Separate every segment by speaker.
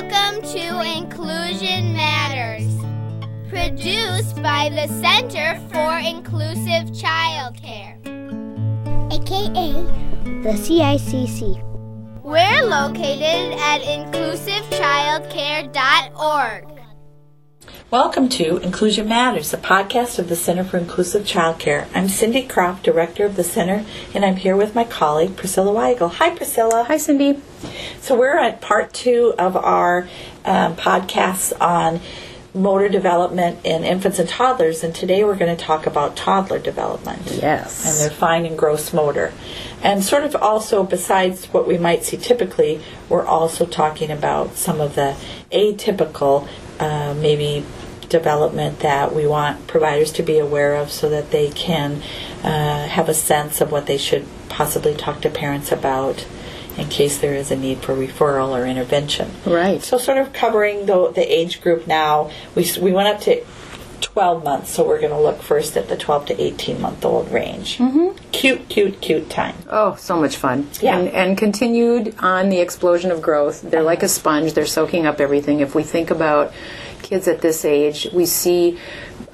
Speaker 1: Welcome to Inclusion Matters, produced by the Center for Inclusive Childcare,
Speaker 2: aka the CICC.
Speaker 1: We're located at inclusivechildcare.org.
Speaker 3: Welcome to Inclusion Matters, the podcast of the Center for Inclusive Childcare. I'm Cindy Croft, Director of the Center, and I'm here with my colleague Priscilla Weigel. Hi, Priscilla.
Speaker 4: Hi, Cindy.
Speaker 3: So we're at part two of our um, podcasts on motor development in infants and toddlers, and today we're going to talk about toddler development.
Speaker 4: Yes.
Speaker 3: And their fine and gross motor. And sort of also, besides what we might see typically, we're also talking about some of the atypical, uh, maybe development that we want providers to be aware of so that they can uh, have a sense of what they should possibly talk to parents about in case there is a need for referral or intervention.
Speaker 4: Right.
Speaker 3: So, sort of covering the, the age group now, we, we went up to 12 months, so we're going to look first at the 12 to 18 month old range. Mm-hmm. Cute, cute, cute time.
Speaker 4: Oh, so much fun.
Speaker 3: Yeah.
Speaker 4: And, and continued on the explosion of growth. They're like a sponge, they're soaking up everything. If we think about kids at this age, we see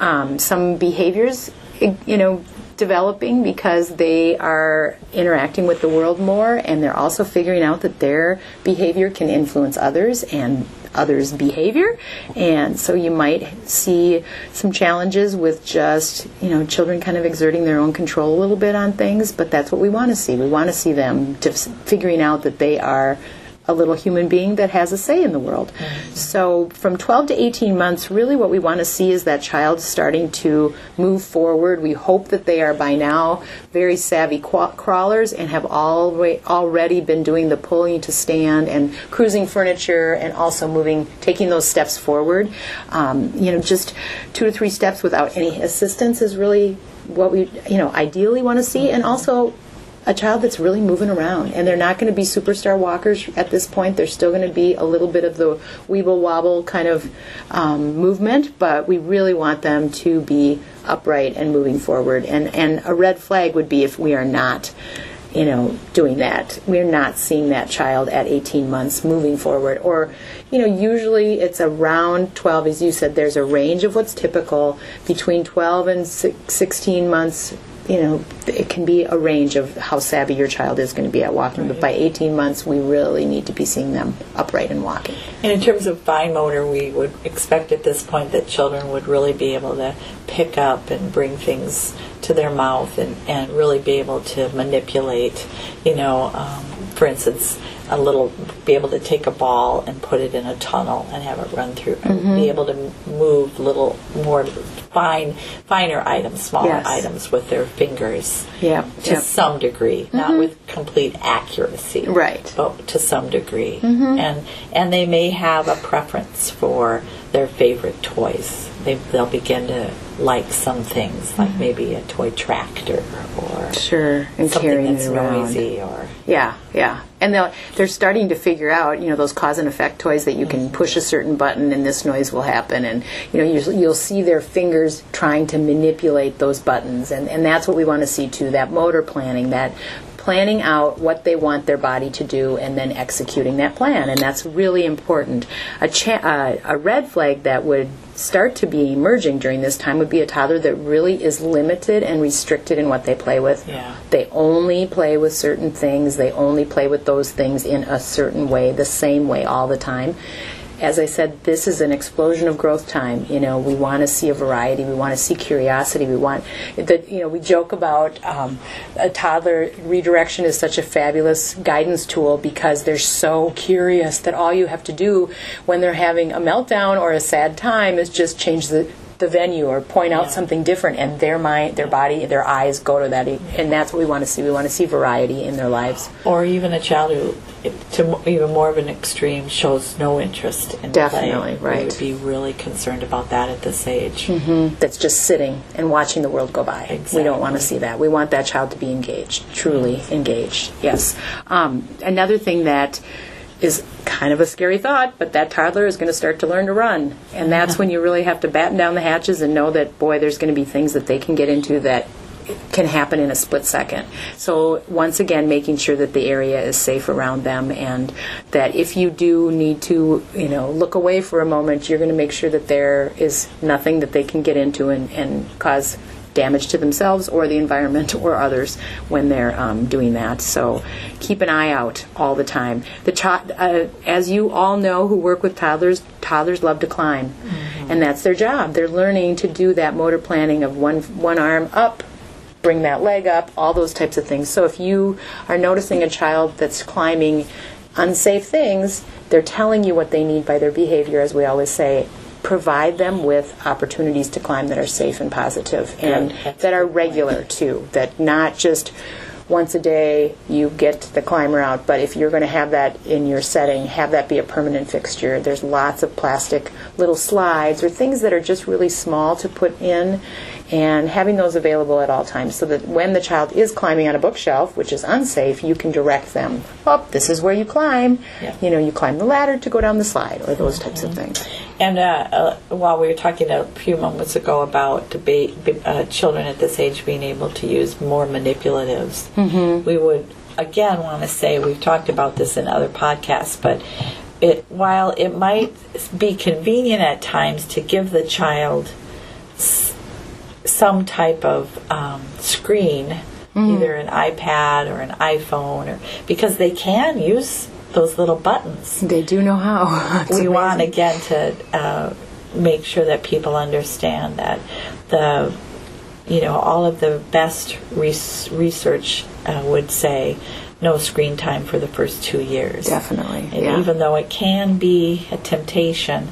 Speaker 4: um, some behaviors, you know, developing because they are interacting with the world more and they're also figuring out that their behavior can influence others and others' behavior. And so you might see some challenges with just, you know, children kind of exerting their own control a little bit on things, but that's what we want to see. We want to see them just figuring out that they are a little human being that has a say in the world. So, from 12 to 18 months, really what we want to see is that child starting to move forward. We hope that they are by now very savvy crawlers and have already already been doing the pulling to stand and cruising furniture and also moving, taking those steps forward. Um, you know, just two to three steps without any assistance is really what we, you know, ideally want to see. And also, a child that's really moving around and they're not going to be superstar walkers at this point. They're still going to be a little bit of the weeble wobble kind of um, movement but we really want them to be upright and moving forward. And and a red flag would be if we are not you know doing that. We're not seeing that child at 18 months moving forward. Or you know usually it's around 12 as you said there's a range of what's typical between 12 and 16 months you know, it can be a range of how savvy your child is going to be at walking. But by 18 months, we really need to be seeing them upright and walking.
Speaker 3: And in terms of fine motor, we would expect at this point that children would really be able to pick up and bring things to their mouth and, and really be able to manipulate, you know, um, for instance, a little, be able to take a ball and put it in a tunnel and have it run through,
Speaker 4: Mm-hmm.
Speaker 3: be able to move little more fine, finer items, smaller
Speaker 4: Yes.
Speaker 3: items with their fingers.
Speaker 4: Yeah,
Speaker 3: To
Speaker 4: yeah.
Speaker 3: some degree, not with complete accuracy.
Speaker 4: Mm-hmm. Right.
Speaker 3: But to some degree.
Speaker 4: Mm-hmm.
Speaker 3: And and they may have a preference for their favorite toys. They, they'll begin to like some things, like maybe a toy tractor or
Speaker 4: Mm-hmm. Sure, and
Speaker 3: something
Speaker 4: carrying
Speaker 3: that's noisy or
Speaker 4: Yeah, yeah. And they'll, they're starting to figure out, you know, those cause and effect toys that you can push a certain button and this noise will happen. And, you know, you'll, you'll see their fingers trying to manipulate those buttons. And, and that's what we want to see too that motor planning, that planning out what they want their body to do and then executing that plan. And that's really important. A, cha- uh, a red flag that would start to be emerging during this time would be a toddler that really is limited and restricted in what they play with.
Speaker 3: Yeah.
Speaker 4: They only play with certain things. They only play with those things in a certain way, the same way all the time. As I said, this is an explosion of growth time. You know, we want to see a variety. We want to see curiosity. We want that. You know, we joke about um, a toddler redirection is such a fabulous guidance tool because they're so curious that all you have to do when they're having a meltdown or a sad time is just change the the venue or point out something different and their mind their body their eyes go to that and that's what we want to see. We want to see variety in their lives.
Speaker 3: Or even a child who, to even more of an extreme, shows no interest in
Speaker 4: Definitely,
Speaker 3: play.
Speaker 4: right.
Speaker 3: We would be really concerned about that at this age.
Speaker 4: that's just sitting and watching the world go by. We don't want to see that. We want that child to be engaged truly engaged. Yes. Um, another thing that is kind of a scary thought, but that toddler is going to start to learn to run. And that's when you really have to batten down the hatches and know that, boy, there's going to be things that they can get into that can happen in a split second. So once again, making sure that the area is safe around them, and that if you do need to, you know, look away for a moment, you're going to make sure that there is nothing that they can get into and, and cause damage to themselves or the environment or others when they're um, doing that. So keep an eye out all the time. The uh, as you all know who work with toddlers, toddlers love to climb, and that's their job. They're learning to do that motor planning of one one arm up. Bring that leg up, all those types of things. So, if you are noticing a child that's climbing unsafe things, they're telling you what they need by their behavior, as we always say, provide them with opportunities to climb that are safe and positive and that are regular too. That not just once a day you get the climber out but if you're going to have that in your setting have that be a permanent fixture. There's lots of plastic little slides or things that are just really small to put in and having those available at all times so that when the child is climbing on a bookshelf which is unsafe you can direct them up this is where you climb.
Speaker 3: Yeah.
Speaker 4: you know you climb the ladder to go down the slide or those types of things
Speaker 3: And uh, uh, while we were talking a few moments ago about debate, uh, children at this age being able to use more manipulatives, we would again want to say we've talked about this in other podcasts, but it while it might be convenient at times to give the child s- some type of um, screen, either an iPad or an iPhone, or because they can use those little buttons
Speaker 4: they do know how It's
Speaker 3: we want again to uh, make sure that people understand that the you know all of the best res- research uh, would say no screen time for the first two years
Speaker 4: Definitely,
Speaker 3: and
Speaker 4: yeah. Mm-hmm.
Speaker 3: even though it can be a temptation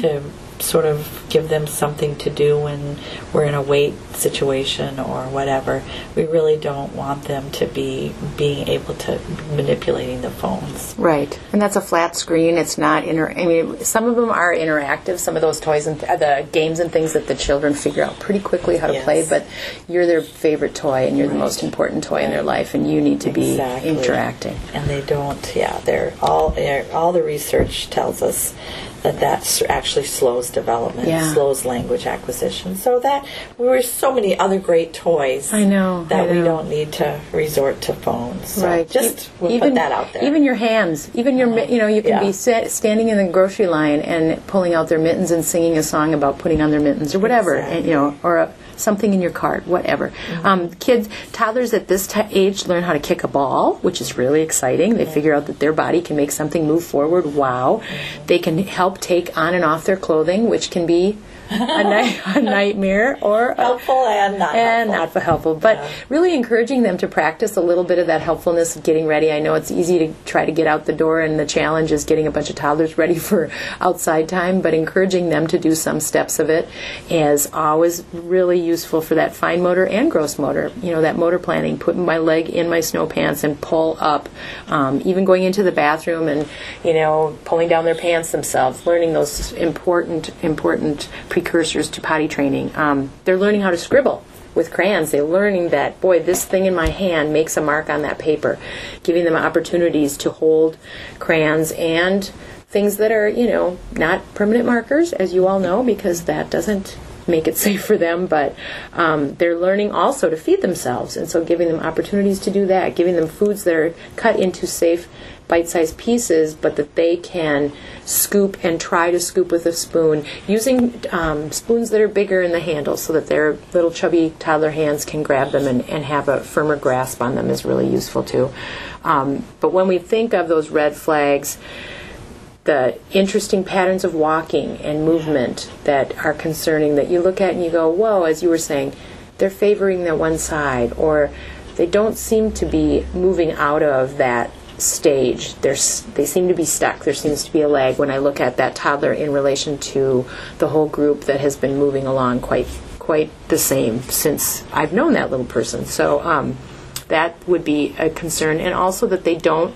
Speaker 3: to sort of give them something to do when we're in a wait situation or whatever we really don't want them to be being able to manipulating the phones
Speaker 4: Right, and that's a flat screen. It's not inter. I mean, some of them are interactive. Some of those toys and th- the games and things that the children figure out pretty quickly how to
Speaker 3: Yes.
Speaker 4: play. But you're their favorite toy, and you're the most important toy in their life, and you need to be
Speaker 3: Exactly.
Speaker 4: interacting.
Speaker 3: and they don't. Yeah, they're all. They're, all the research tells us that that actually slows development,
Speaker 4: Yeah.
Speaker 3: slows language acquisition. So that there so many other great toys.
Speaker 4: I know,
Speaker 3: that
Speaker 4: I
Speaker 3: we don't need to resort to phones. So just
Speaker 4: E-
Speaker 3: we'll put that out there.
Speaker 4: Even your hands, even your, you know, you can
Speaker 3: Yeah.
Speaker 4: be sit, standing in the grocery line and pulling out their mittens and singing a song about putting on their mittens or whatever, and, you know, or a, something in your cart, whatever.
Speaker 3: Mm-hmm.
Speaker 4: Um, kids, toddlers at this ti age learn how to kick a ball, which is really exciting. They figure out that their body can make something move forward. Wow. They can help take on and off their clothing, which can be a, ni- a nightmare or a,
Speaker 3: helpful and not
Speaker 4: and
Speaker 3: helpful.
Speaker 4: not helpful, but really encouraging them to practice a little bit of that helpfulness of getting ready. I know it's easy to try to get out the door, and the challenge is getting a bunch of toddlers ready for outside time, but encouraging them to do some steps of it is always really useful for that fine motor and gross motor. You know, that motor planning, putting my leg in my snow pants and pull up, um, even going into the bathroom and, you know, pulling down their pants themselves, learning those important, important precursors to potty training. Um, they're learning how to scribble with crayons. They're learning that, boy, this thing in my hand makes a mark on that paper, giving them opportunities to hold crayons and things that are, you know, not permanent markers, as you all know, because that doesn't make it safe for them, but um, they're learning also to feed themselves. And so giving them opportunities to do that, giving them foods that are cut into safe bite-sized pieces, but that they can scoop and try to scoop with a spoon, using um, spoons that are bigger in the handle so that their little chubby toddler hands can grab them and, and have a firmer grasp on them is really useful too. Um, but when we think of those red flags, the interesting patterns of walking and movement that are concerning that you look at and you go, whoa, as you were saying, they're favoring the one side, or they don't seem to be moving out of that stage. They're, they seem to be stuck. There seems to be a lag when I look at that toddler in relation to the whole group that has been moving along quite quite the same since I've known that little person. So um, that would be a concern, and also that they don't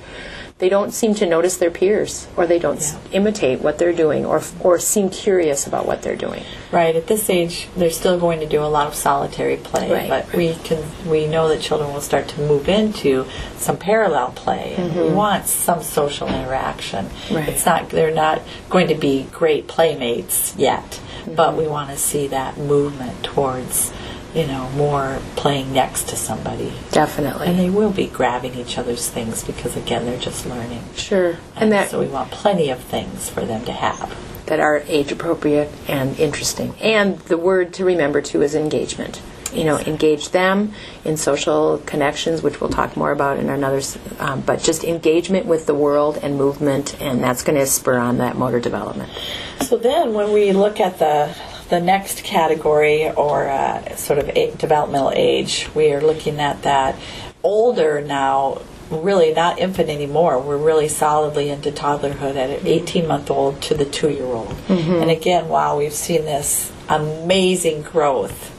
Speaker 4: they don't seem to notice their peers, or they don't s imitate what they're doing, or or seem curious about what they're doing.
Speaker 3: Right. At this age, they're still going to do a lot of solitary play,
Speaker 4: Right.
Speaker 3: but we can we know that children will start to move into some parallel play, and we want some social interaction.
Speaker 4: Mm-hmm. Right.
Speaker 3: It's not they're not going to be great playmates yet, but we want to see that movement towards you know, more playing next to somebody.
Speaker 4: Definitely.
Speaker 3: And they will be grabbing each other's things because, again, they're just learning.
Speaker 4: Sure. And that
Speaker 3: so we want plenty of things for them to have.
Speaker 4: that are age appropriate and interesting. And the word to remember too is engagement. You know, engage them in social connections, which we'll talk more about in another. Um, but just engagement with the world and movement, and that's going to spur on that motor development.
Speaker 3: So then, when we look at the the next category or uh, sort of a- developmental age, we are looking at that older now. Really, not infant anymore. We're really solidly into toddlerhood at an 18 month old to the two year old. And again, wow, we've seen this amazing growth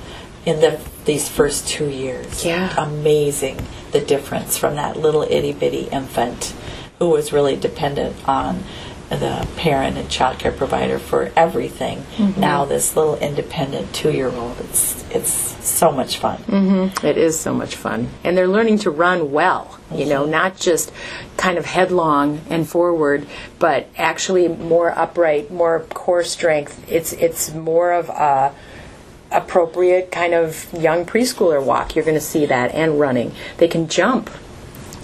Speaker 3: in the these first two years.
Speaker 4: Yeah.
Speaker 3: amazing the difference from that little itty bitty infant who was really dependent on the parent and child care provider for everything. Mm-hmm. Now this little independent two year old, it's it's so much fun. Mm-hmm.
Speaker 4: It is so much fun. And they're learning to run well, you know, mm-hmm. not just kind of headlong and forward, but actually more upright, more core strength. It's it's more of a appropriate kind of young preschooler walk. You're going to see that and running. They can jump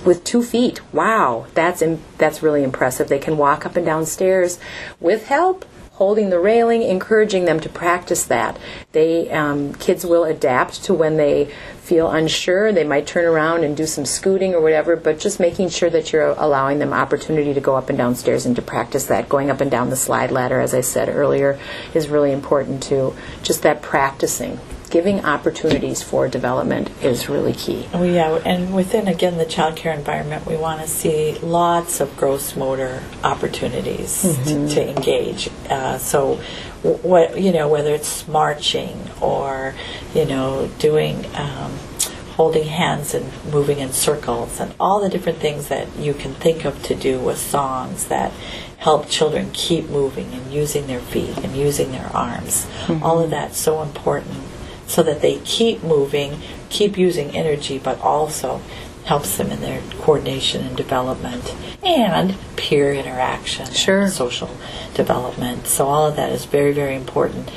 Speaker 4: with two feet. Wow, that's Im- that's really impressive. They can walk up and down stairs with help, holding the railing, encouraging them to practice that. They um, kids will adapt to when they feel unsure. They might turn around and do some scooting or whatever, but just making sure that you're allowing them opportunity to go up and down stairs and to practice that. Going up and down the slide ladder, as I said earlier, is really important too. Just that practicing. Giving opportunities for development is really key.
Speaker 3: Oh yeah, and within again the child care environment, we want to see lots of gross motor opportunities to, to engage. Uh, so, what you know, whether it's marching or you know doing. Um, holding hands and moving in circles and all the different things that you can think of to do with songs that help children keep moving and using their feet and using their arms. All of that's so important so that they keep moving, keep using energy, but also helps them in their coordination and development and peer interaction,
Speaker 4: Sure.
Speaker 3: social development. So all of that is very, very important.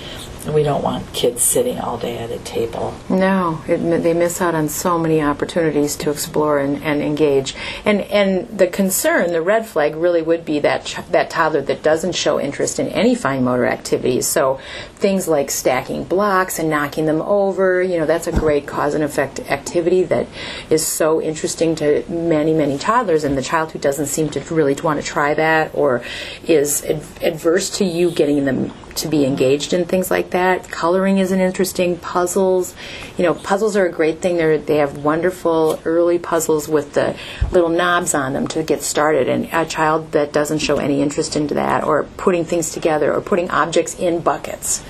Speaker 3: We don't want kids sitting all day at a table.
Speaker 4: No, it, they miss out on so many opportunities to explore and, and engage. And and the concern, the red flag, really would be that ch- that toddler that doesn't show interest in any fine motor activities. So things like stacking blocks and knocking them over, you know, that's a great cause and effect activity that is so interesting to many many toddlers. And the child who doesn't seem to really want to try that or is ad- adverse to you getting them to be engaged in things like that. Coloring is an interesting. Puzzles, you know, puzzles are a great thing. They they have wonderful early puzzles with the little knobs on them to get started. And a child that doesn't show any interest into that, or putting things together, or putting objects in buckets.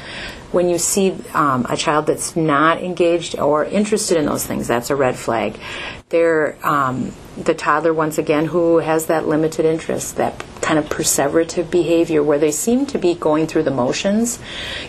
Speaker 4: When you see um, a child that's not engaged or interested in those things, that's a red flag. They're um, the toddler once again who has that limited interest, that kind of perseverative behavior where they seem to be going through the motions.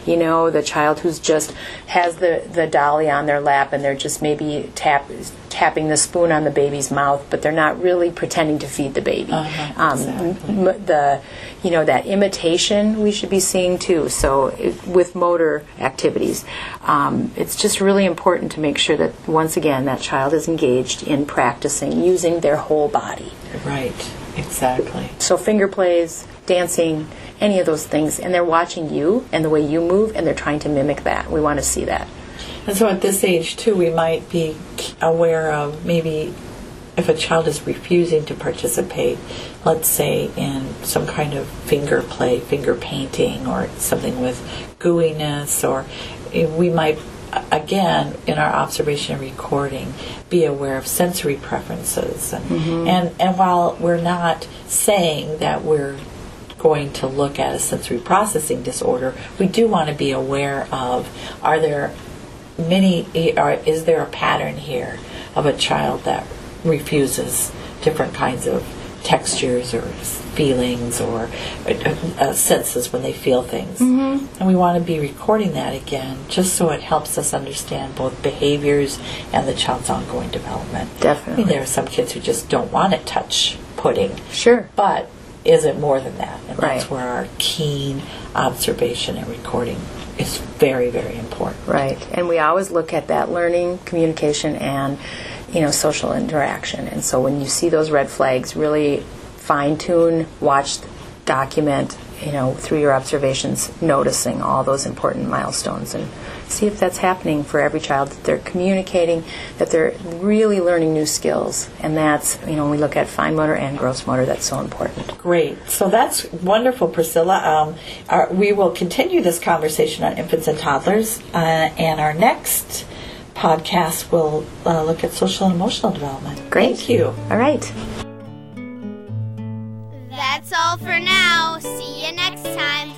Speaker 4: You know, the child who's just has the, the dolly on their lap and they're just maybe tap, tapping the spoon on the baby's mouth, but they're not really pretending to feed the baby.
Speaker 3: Uh-huh,
Speaker 4: um,
Speaker 3: exactly.
Speaker 4: m- the you know that imitation we should be seeing too. So it, with motor activities, um, it's just really important to make sure that once again that child is engaged in practicing using their whole body.
Speaker 3: Right, exactly.
Speaker 4: So finger plays, dancing, any of those things, and they're watching you and the way you move, and they're trying to mimic that. We want to see that.
Speaker 3: And so at this age, too, we might be aware of maybe if a child is refusing to participate, let's say in some kind of finger play, finger painting, or something with gooiness, or eh, we might, again, in our observation and recording, be aware of sensory preferences. And, mm-hmm. and, and while we're not saying that we're going to look at a sensory processing disorder, we do want to be aware of are there many are, is there a pattern here of a child that refuses different kinds of textures or feelings or uh, uh, senses when they feel things mm-hmm. and we want to be recording that again just so it helps us understand both behaviors and the child's ongoing development I
Speaker 4: Definitely.
Speaker 3: mean, there are some kids who just don't want to touch pudding
Speaker 4: Sure.
Speaker 3: but is it more than that? And
Speaker 4: Right.
Speaker 3: that's where our keen observation and recording is very, very important.
Speaker 4: Right. And we always look at that learning, communication, and you know social interaction. And so when you see those red flags, really fine tune, watch, document, you know, through your observations, noticing all those important milestones and see if that's happening for every child that they're communicating, that they're really learning new skills. And that's, you know, when we look at fine motor and gross motor, that's so important.
Speaker 3: Great. So that's wonderful, Priscilla. Um, our, we will continue this conversation on infants and toddlers, uh, and our next podcast will uh, look at social and emotional development.
Speaker 4: Great.
Speaker 3: Thank you.
Speaker 4: All right.
Speaker 1: That's all for now. See you next time.